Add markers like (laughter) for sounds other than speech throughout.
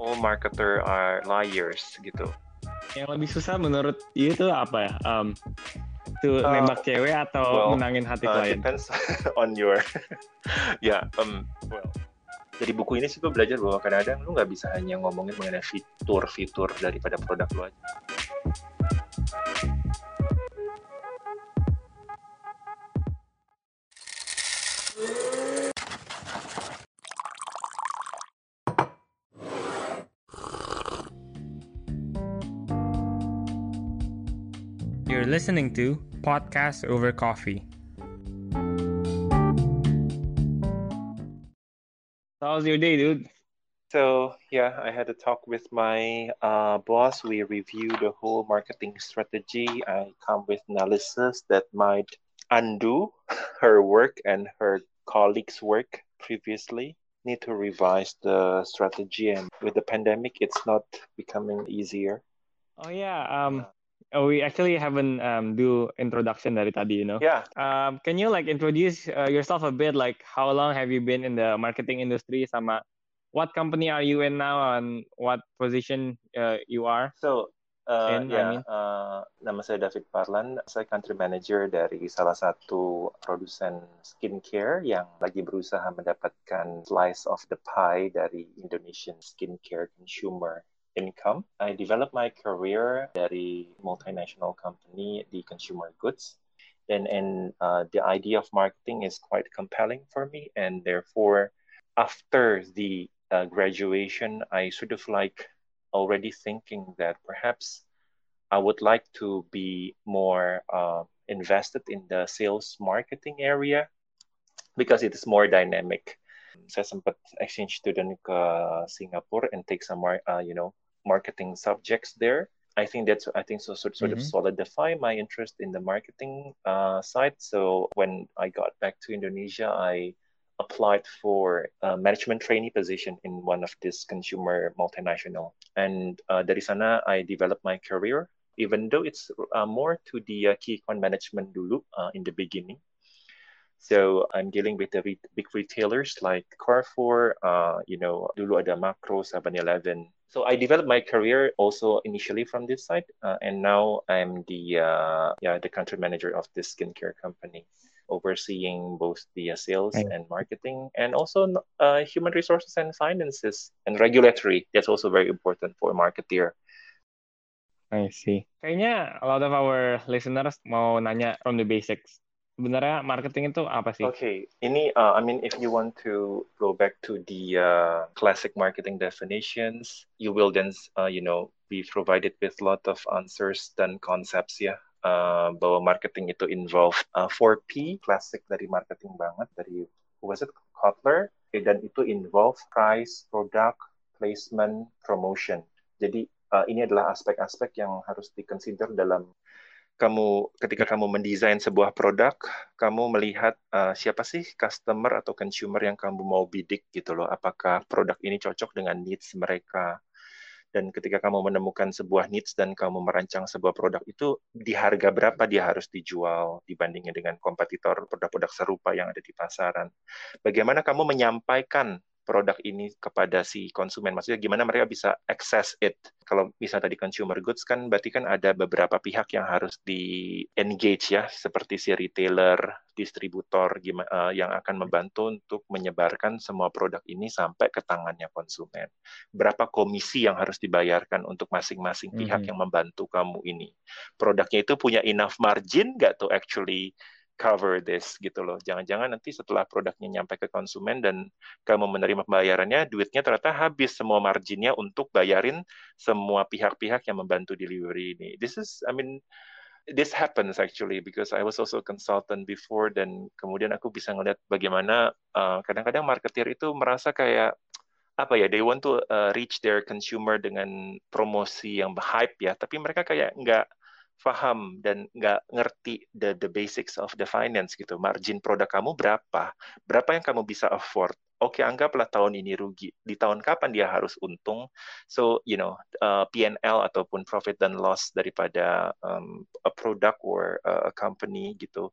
all marketer are liars gitu. Yang lebih susah menurut you itu apa ya? Um, tuh Uh, nembak cewek atau well, menangin hati Uh, klien? depends (laughs) on your (laughs) ya um well dari buku ini sih gue belajar bahwa kadang-kadang lu nggak bisa hanya ngomongin mengenai fitur-fitur daripada produk lu aja. You're listening to Podcast Over Coffee. How's your day, dude? So yeah, I had a talk with my uh, boss. We reviewed the whole marketing strategy. I come with analysis that might undo (laughs) her work and her colleagues' work previously. Need to revise the strategy, and with the pandemic, it's not becoming easier. Oh yeah, um, oh, we actually haven't um do introduction dari tadi, you know. Yeah, Um, can you like introduce uh, yourself a bit? Like, how long have you been in the marketing industry? Sama, what company are you in now, and what position uh, you are? So, uh, In, I ya, mean. uh, nama saya David Parlan. Saya country manager dari salah satu produsen skincare yang lagi berusaha mendapatkan slice of the pie dari Indonesian skincare consumer income. I developed my career dari multinational company di consumer goods. And, and uh, the idea of marketing is quite compelling for me. And therefore, after the uh, graduation, I sort of like already thinking that perhaps I would like to be more uh, invested in the sales marketing area because it is more dynamic. Saya sempat exchange student ke Singapore and take some more, uh, you know, marketing subjects there. I think that's I think so sort, sort of Mhm. solidify my interest in the marketing uh, side. So when I got back to Indonesia, I applied for a management trainee position in one of this consumer multinational. And uh, dari sana I developed my career, even though it's uh, more to the uh, key account management dulu uh, in the beginning. So I'm dealing with the re- big retailers like Carrefour, uh, you know, dulu ada Makro, 7-Eleven. So I developed my career also initially from this side, uh, and now I'm the uh, yeah the country manager of this skincare company, overseeing both the uh, sales Right. and marketing, and also uh, human resources and finances and regulatory. That's also very important for a marketeer. I see. Kayaknya a lot of our listeners mau nanya from the basics. Sebenarnya marketing itu apa sih? Okay, ini uh, I mean if you want to go back to the uh, classic marketing definitions, you will then uh, you know be provided with lot of answers dan concepts ya. Uh, bahwa marketing itu involve uh, 4P, classic dari marketing banget dari who was it Kotler Okay, dan itu involve price, product, placement, promotion. Jadi uh, ini adalah aspek-aspek yang harus dikonsider dalam kamu ketika kamu mendesain sebuah produk, kamu melihat uh, siapa sih customer atau consumer yang kamu mau bidik gitu loh. Apakah produk ini cocok dengan needs mereka? Dan ketika kamu menemukan sebuah needs dan kamu merancang sebuah produk itu di harga berapa dia harus dijual dibandingnya dengan kompetitor produk-produk serupa yang ada di pasaran. Bagaimana kamu menyampaikan produk ini kepada si konsumen? Maksudnya gimana mereka bisa access it? Kalau misalnya tadi consumer goods kan berarti kan ada beberapa pihak yang harus di engage ya, seperti si retailer, distributor gimana yang akan membantu untuk menyebarkan semua produk ini sampai ke tangannya konsumen. Berapa komisi yang harus dibayarkan untuk masing-masing pihak Mhm. yang membantu kamu ini? Produknya itu punya enough margin nggak to actually cover this gitu loh. Jangan-jangan nanti setelah produknya nyampe ke konsumen dan kamu menerima pembayarannya, duitnya ternyata habis semua marginnya untuk bayarin semua pihak-pihak yang membantu delivery ini. This is, I mean, this happens actually because I was also a consultant before dan kemudian aku bisa ngeliat bagaimana uh, kadang-kadang marketer itu merasa kayak apa ya, they want to uh, reach their consumer dengan promosi yang hype ya, tapi mereka kayak nggak paham dan nggak ngerti the the basics of the finance gitu. Margin produk kamu berapa? Berapa yang kamu bisa afford? Oke, anggaplah tahun ini rugi. Di tahun kapan dia harus untung? So, you know, uh, P&L ataupun profit dan loss daripada um, a product or a company gitu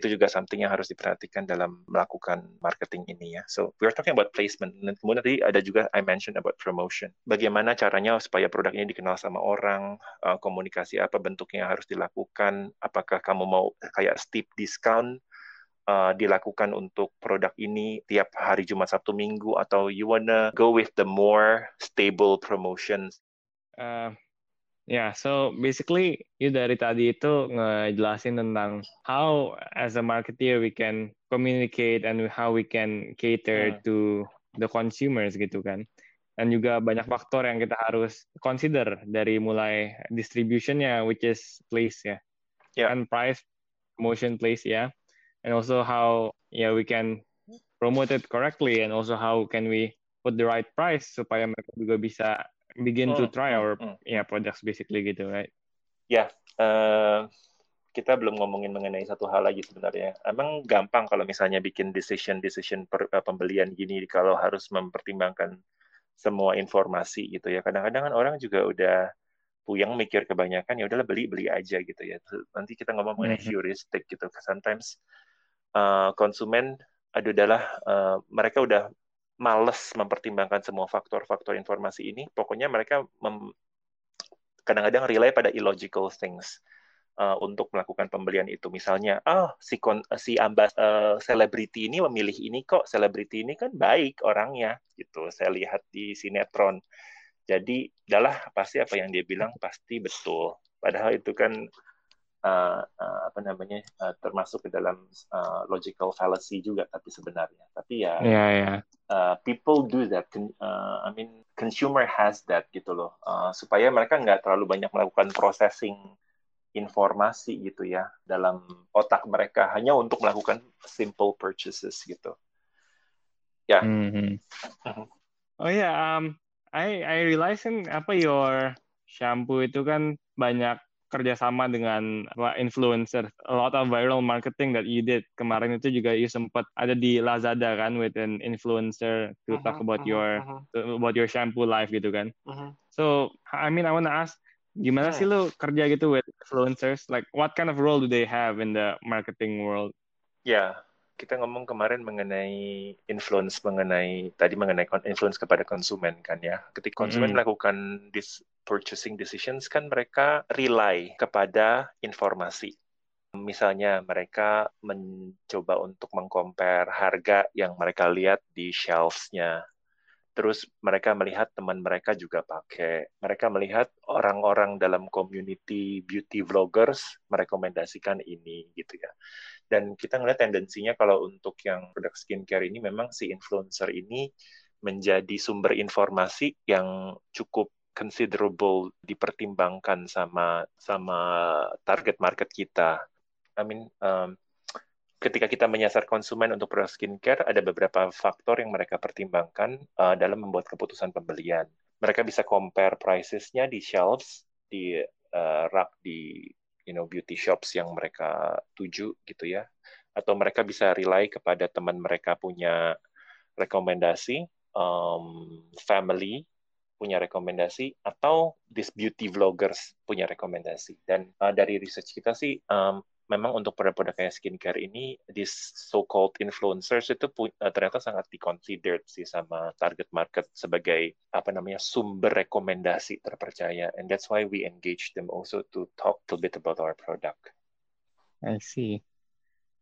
itu juga something yang harus diperhatikan dalam melakukan marketing ini ya. So we're talking about placement. Dan kemudian tadi ada juga I mentioned about promotion. Bagaimana caranya supaya produk ini dikenal sama orang, uh, komunikasi apa bentuknya harus dilakukan, apakah kamu mau kayak steep discount uh, dilakukan untuk produk ini tiap hari Jumat Sabtu Minggu atau you wanna go with the more stable promotions? Uh, Ya, yeah, so basically you dari tadi itu ngejelasin tentang how as a marketer we can communicate and how we can cater hmm. to the consumers gitu kan. Dan juga banyak faktor yang kita harus consider dari mulai distributionnya, which is place ya, yeah. and price, promotion place ya, yeah. and also how yeah we can promote it correctly and also how can we put the right price supaya mereka juga bisa begin to hmm, try hmm, our hmm. yeah products basically gitu right ya yeah, uh, kita belum ngomongin mengenai satu hal lagi sebenarnya emang gampang kalau misalnya bikin decision decision per, uh, pembelian gini kalau harus mempertimbangkan semua informasi gitu ya kadang-kadang kan orang juga udah puyeng mikir kebanyakan ya udahlah beli beli aja gitu ya nanti kita ngomong mengenai mm-hmm. heuristic gitu sometimes uh, konsumen aduh adalah uh, mereka udah males mempertimbangkan semua faktor-faktor informasi ini, pokoknya mereka kadang-kadang rely pada illogical things uh, untuk melakukan pembelian itu. Misalnya, ah oh, si kon, si ambas uh, selebriti ini memilih ini kok, selebriti ini kan baik orangnya gitu. Saya lihat di sinetron. Jadi, adalah pasti apa yang dia bilang pasti betul. Padahal itu kan uh, uh, apa namanya uh, termasuk ke dalam uh, logical fallacy juga tapi sebenarnya tapi ya yeah, yeah. Uh, people do that uh, I mean consumer has that gitu loh uh, supaya mereka nggak terlalu banyak melakukan processing informasi gitu ya dalam otak mereka hanya untuk melakukan simple purchases gitu ya yeah. mm -hmm. oh ya yeah, um I I realize kan apa your shampoo itu kan banyak kerjasama dengan apa, influencer. A lot of viral marketing that you did kemarin itu juga you sempat ada di Lazada kan with an influencer to uh-huh, talk about uh-huh, your uh-huh. about your shampoo life gitu kan. Uh-huh. So I mean I wanna ask gimana uh-huh. sih lo kerja gitu with influencers? Like what kind of role do they have in the marketing world? Ya, yeah kita ngomong kemarin mengenai influence mengenai tadi mengenai influence kepada konsumen kan ya. Ketika konsumen mm melakukan this purchasing decisions kan mereka rely kepada informasi. Misalnya mereka mencoba untuk mengcompare harga yang mereka lihat di shelves-nya. Terus mereka melihat teman mereka juga pakai. Mereka melihat orang-orang dalam community beauty vloggers merekomendasikan ini gitu ya dan kita ngeliat tendensinya kalau untuk yang produk skincare ini memang si influencer ini menjadi sumber informasi yang cukup considerable dipertimbangkan sama sama target market kita. I mean, um, ketika kita menyasar konsumen untuk produk skincare, ada beberapa faktor yang mereka pertimbangkan uh, dalam membuat keputusan pembelian. Mereka bisa compare prices-nya di shelves, di uh, rak di you know beauty shops yang mereka tuju gitu ya atau mereka bisa rely kepada teman mereka punya rekomendasi um, family punya rekomendasi atau this beauty vloggers punya rekomendasi dan uh, dari research kita sih um, memang untuk produk-produk kayak skincare ini, this so-called influencers itu uh, ternyata sangat diconsidered sih sama target market sebagai apa namanya sumber rekomendasi terpercaya. And that's why we engage them also to talk a bit about our product. I see.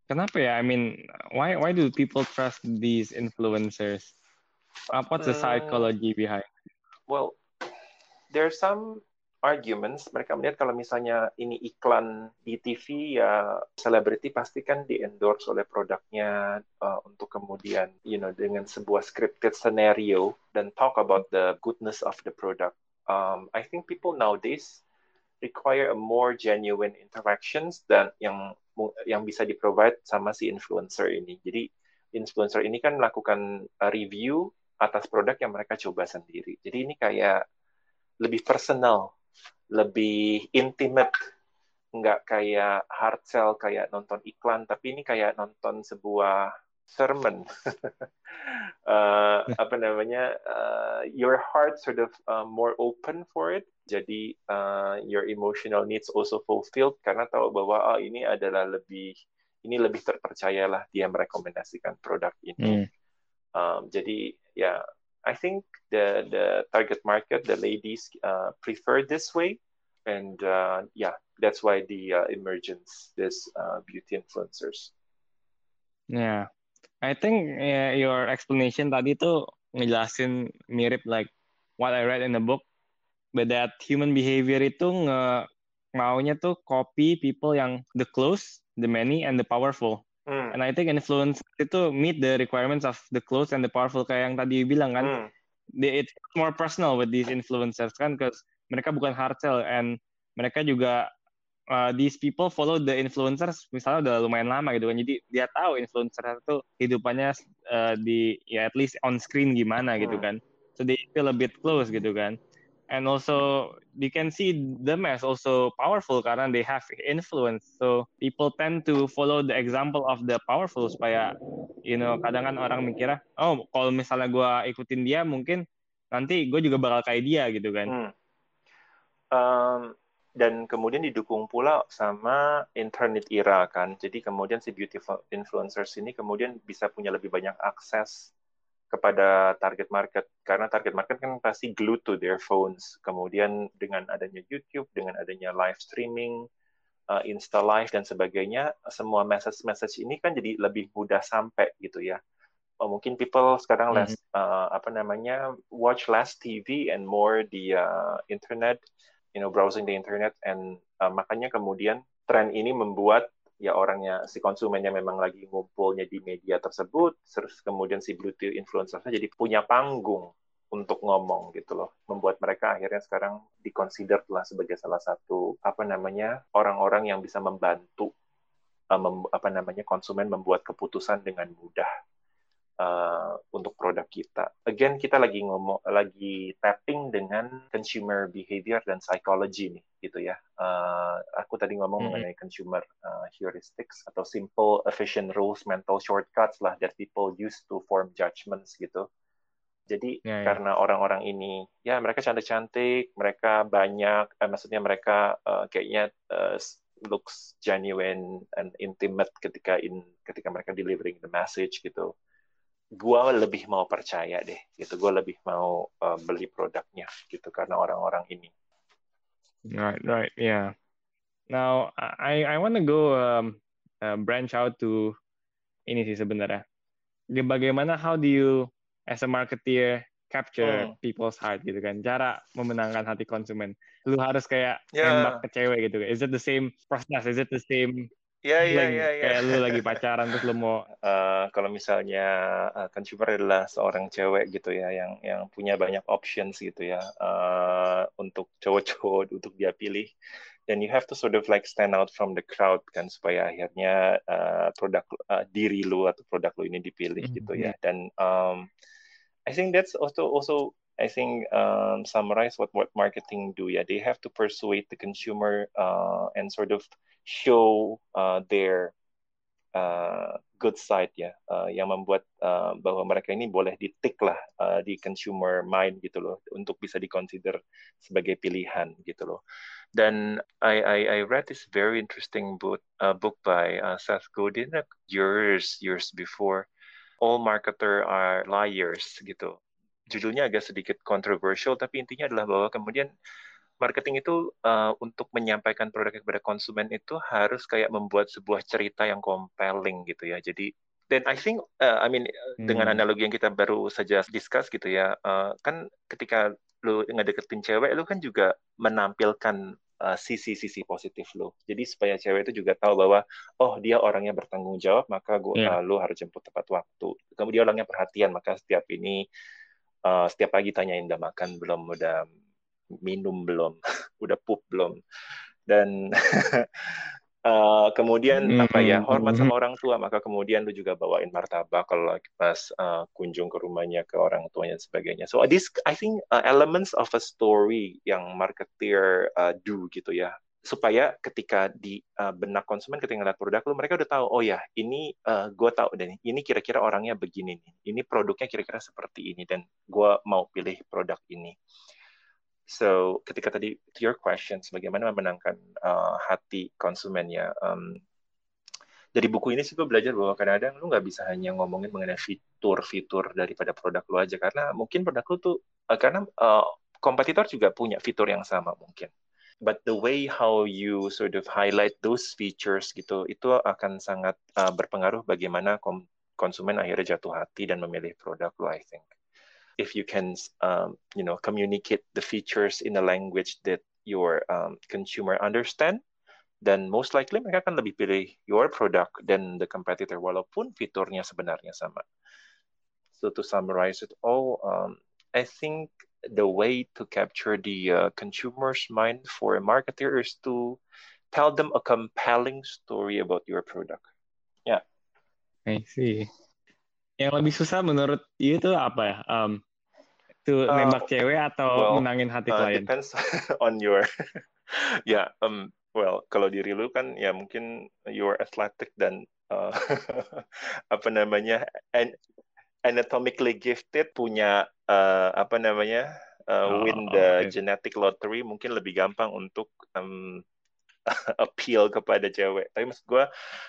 Kenapa ya? I mean, why why do people trust these influencers? What's the uh, psychology behind? Well, there's some arguments mereka melihat kalau misalnya ini iklan di TV ya selebriti pasti kan di endorse oleh produknya uh, untuk kemudian you know dengan sebuah scripted scenario dan talk about the goodness of the product. Um, I think people nowadays require a more genuine interactions dan yang yang bisa di provide sama si influencer ini. Jadi influencer ini kan melakukan review atas produk yang mereka coba sendiri. Jadi ini kayak lebih personal lebih intimate nggak kayak hard sell kayak nonton iklan tapi ini kayak nonton sebuah sermon uh, (laughs) apa namanya uh, your heart sort of uh, more open for it jadi uh, your emotional needs also fulfilled karena tahu bahwa oh ini adalah lebih ini lebih terpercayalah dia merekomendasikan produk ini. Hmm. Um, jadi yeah, I think the the target market, the ladies uh, prefer this way, and uh, yeah, that's why the uh, emergence this uh, beauty influencers. Yeah, I think your explanation tadi tuh ngejelasin mirip like what I read in the book, but that human behavior itu nge maunya tuh copy people yang the close the many and the powerful. Hmm. And I think influence itu meet the requirements of the close and the powerful kayak yang tadi bilang kan. Hmm. It's more personal with these influencers kan, because mereka bukan hard sell and mereka juga uh, these people follow the influencers misalnya udah lumayan lama gitu kan jadi dia tahu influencer itu hidupannya uh, di ya at least on screen gimana gitu hmm. kan so they feel a bit close gitu kan and also you can see them as also powerful karena they have influence. So people tend to follow the example of the powerful supaya you know kadang kan orang mikirnya oh kalau misalnya gue ikutin dia mungkin nanti gue juga bakal kayak dia gitu kan. Hmm. um, dan kemudian didukung pula sama internet era kan. Jadi kemudian si beautiful influencers ini kemudian bisa punya lebih banyak akses kepada target market karena target market kan pasti glued to their phones. Kemudian dengan adanya YouTube, dengan adanya live streaming, uh, Insta Live dan sebagainya, semua message-message ini kan jadi lebih mudah sampai gitu ya. Oh, mungkin people sekarang less mm -hmm. uh, apa namanya watch less TV and more di uh, internet, you know browsing the internet and uh, makanya kemudian tren ini membuat ya orangnya si konsumennya memang lagi ngumpulnya di media tersebut, terus kemudian si beauty influencernya jadi punya panggung untuk ngomong gitu loh, membuat mereka akhirnya sekarang dikonsider lah sebagai salah satu apa namanya orang-orang yang bisa membantu mem, apa namanya konsumen membuat keputusan dengan mudah uh, untuk produk kita. Again, kita lagi ngomong, lagi tapping dengan consumer behavior dan psychology nih, gitu ya. Uh, aku tadi ngomong mm -hmm. mengenai consumer uh, heuristics atau simple efficient rules, mental shortcuts lah that people use to form judgments gitu. Jadi yeah, yeah. karena orang-orang ini, ya mereka cantik-cantik, mereka banyak, eh, maksudnya mereka uh, kayaknya uh, looks genuine and intimate ketika in ketika mereka delivering the message gitu gue lebih mau percaya deh gitu. Gue lebih mau uh, beli produknya gitu karena orang-orang ini. Right right yeah. Now I I want to go um, uh, branch out to ini sih sebenarnya. Bagaimana how do you as a marketer capture hmm. people's heart gitu kan? Cara memenangkan hati konsumen. Lu harus kayak yeah. nembak ke cewek gitu. Is it the same process? Is it the same Iya iya iya. Kayak lu lagi pacaran terus lu mau. Uh, (laughs) kalau misalnya uh, consumer adalah seorang cewek gitu ya, yang yang punya banyak options gitu ya uh, untuk cowok-cowok (laughs) untuk dia pilih, dan you have to sort of like stand out from the crowd kan supaya akhirnya uh, produk uh, diri lu atau produk lu ini dipilih mm -hmm. gitu ya. Dan um, I think that's also also I think um, summarize what what marketing do ya. They have to persuade the consumer uh, and sort of show uh, their uh, good side ya, uh, yang membuat uh, bahwa mereka ini boleh ditik lah uh, di consumer mind gitu loh, untuk bisa dikonsider sebagai pilihan gitu loh. Dan I I, I read this very interesting book uh, book by uh, Seth Godin years years before. All marketer are liars gitu. Judulnya agak sedikit controversial, tapi intinya adalah bahwa kemudian marketing itu uh, untuk menyampaikan produk kepada konsumen itu harus kayak membuat sebuah cerita yang compelling gitu ya. Jadi dan I think uh, I mean hmm. dengan analogi yang kita baru saja discuss gitu ya, uh, kan ketika lu ngedeketin cewek lu kan juga menampilkan sisi-sisi uh, positif lu. Jadi supaya cewek itu juga tahu bahwa oh dia orangnya bertanggung jawab, maka gua yeah. uh, lu harus jemput tepat waktu. Kemudian orangnya perhatian, maka setiap ini uh, setiap pagi tanyain udah makan belum, udah minum belum, (laughs) udah pup belum, dan uh, (laughs) kemudian mm-hmm. apa ya hormat sama orang tua, maka kemudian lu juga bawain martabak kalau pas uh, kunjung ke rumahnya ke orang tuanya dan sebagainya. So this I think uh, elements of a story yang marketer uh, do gitu ya supaya ketika di uh, benak konsumen ketika ngeliat produk lu mereka udah tahu oh ya ini uh, gue tahu dan ini kira-kira orangnya begini nih ini produknya kira-kira seperti ini dan gue mau pilih produk ini So ketika tadi to your question, bagaimana memenangkan uh, hati konsumen ya? Um, dari buku ini sih gue belajar bahwa kadang-kadang lu nggak bisa hanya ngomongin mengenai fitur-fitur daripada produk lu aja karena mungkin produk lu tuh uh, karena uh, kompetitor juga punya fitur yang sama mungkin but the way how you sort of highlight those features gitu itu akan sangat uh, berpengaruh bagaimana konsumen akhirnya jatuh hati dan memilih produk lo I think if you can um, you know communicate the features in a language that your um, consumer understand dan most likely mereka akan lebih pilih your product than the competitor walaupun fiturnya sebenarnya sama. So to summarize it all, um, I think the way to capture the uh, consumer's mind for a marketer is to tell them a compelling story about your product. Yeah. I see. Yang lebih susah menurut you itu apa ya? Um, to uh, nembak cewek atau well, menangin hati uh, klien? Depends (laughs) on your (laughs) ya yeah, um well kalau diri lu kan ya mungkin you're athletic dan uh, (laughs) apa namanya and anatomically gifted punya uh, apa namanya uh, oh, win the okay. genetic lottery mungkin lebih gampang untuk um, (laughs) appeal kepada cewek. Tapi maksud gue,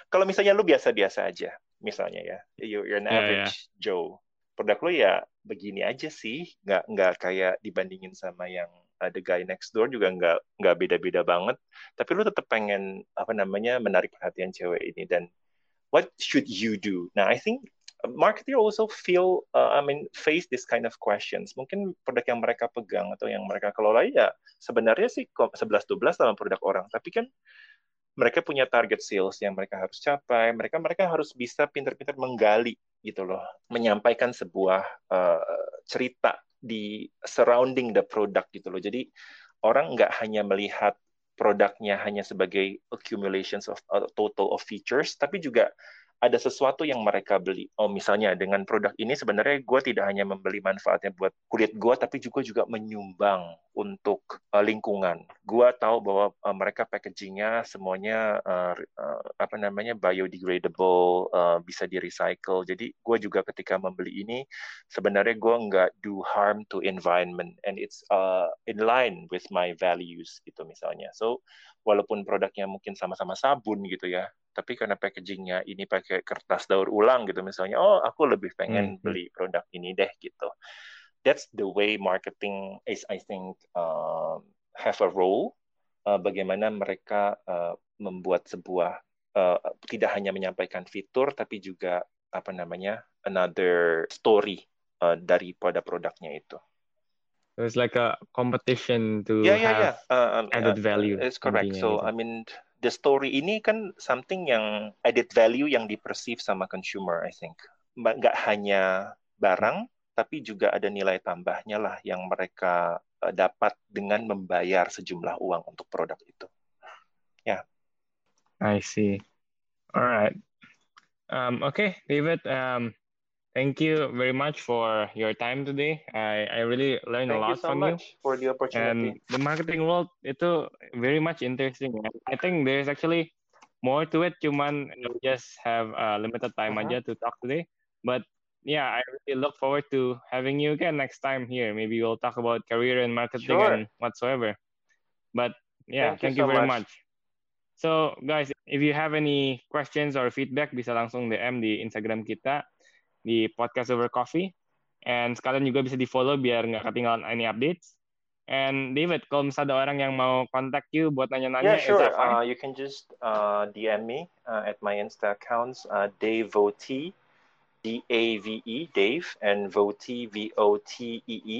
kalau misalnya lu biasa-biasa aja, misalnya ya, you're an average yeah, yeah. Joe, produk lu ya begini aja sih, nggak nggak kayak dibandingin sama yang the guy next door juga nggak nggak beda-beda banget tapi lu tetap pengen apa namanya menarik perhatian cewek ini dan what should you do nah I think marketer also feel uh, I mean face this kind of questions. Mungkin produk yang mereka pegang atau yang mereka kelola ya sebenarnya sih 11-12 dalam produk orang. Tapi kan mereka punya target sales yang mereka harus capai. Mereka mereka harus bisa pintar-pintar menggali gitu loh. Menyampaikan sebuah uh, cerita di surrounding the product gitu loh. Jadi orang nggak hanya melihat produknya hanya sebagai accumulations of uh, total of features, tapi juga ada sesuatu yang mereka beli. Oh, misalnya dengan produk ini sebenarnya gue tidak hanya membeli manfaatnya buat kulit gue, tapi juga juga menyumbang untuk uh, lingkungan. Gue tahu bahwa uh, mereka packagingnya semuanya uh, uh, apa namanya biodegradable, uh, bisa di recycle. Jadi gue juga ketika membeli ini sebenarnya gue nggak do harm to environment and it's uh, in line with my values gitu misalnya. So walaupun produknya mungkin sama-sama sabun gitu ya, tapi karena packagingnya ini pakai kertas daur ulang gitu misalnya, oh aku lebih pengen hmm. beli produk ini deh gitu. That's the way marketing is, I think, um, have a role. Uh, bagaimana mereka uh, membuat sebuah uh, tidak hanya menyampaikan fitur, tapi juga apa namanya another story uh, daripada produknya itu. So it's like a competition to yeah, yeah, have yeah. Uh, um, added uh, value. It's correct. So I mean, the story ini kan something yang added value yang diperceive sama consumer, I think. Nggak hanya barang, tapi juga ada nilai tambahnya lah yang mereka uh, dapat dengan membayar sejumlah uang untuk produk itu. Ya. Yeah. I see. Alright. Um, okay, David. Um, Thank you very much for your time today. I, I really learned Thank a lot you so from much you. for the opportunity. And the marketing world itu very much interesting. I think there's actually more to it. Cuman we just have a limited time uh -huh. aja to talk today. But yeah, I really look forward to having you again next time here. Maybe we'll talk about career and marketing sure. and whatsoever. But yeah, thank, thank you, you so very much. much. So guys, if you have any questions or feedback, bisa langsung DM di Instagram kita di podcast over coffee. And sekalian juga bisa di follow biar nggak ketinggalan any updates. And David, kalau misalnya ada orang yang mau contact you buat nanya-nanya, yeah, sure. Uh, you can just uh, DM me uh, at my Insta accounts, uh, Dave D A V E, Dave, and Votee, V O T E E,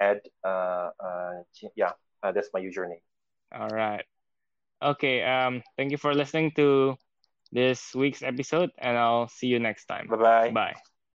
at uh, uh, yeah, uh, that's my username. All right. Okay. Um, thank you for listening to this week's episode, and I'll see you next time. Bye-bye. Bye.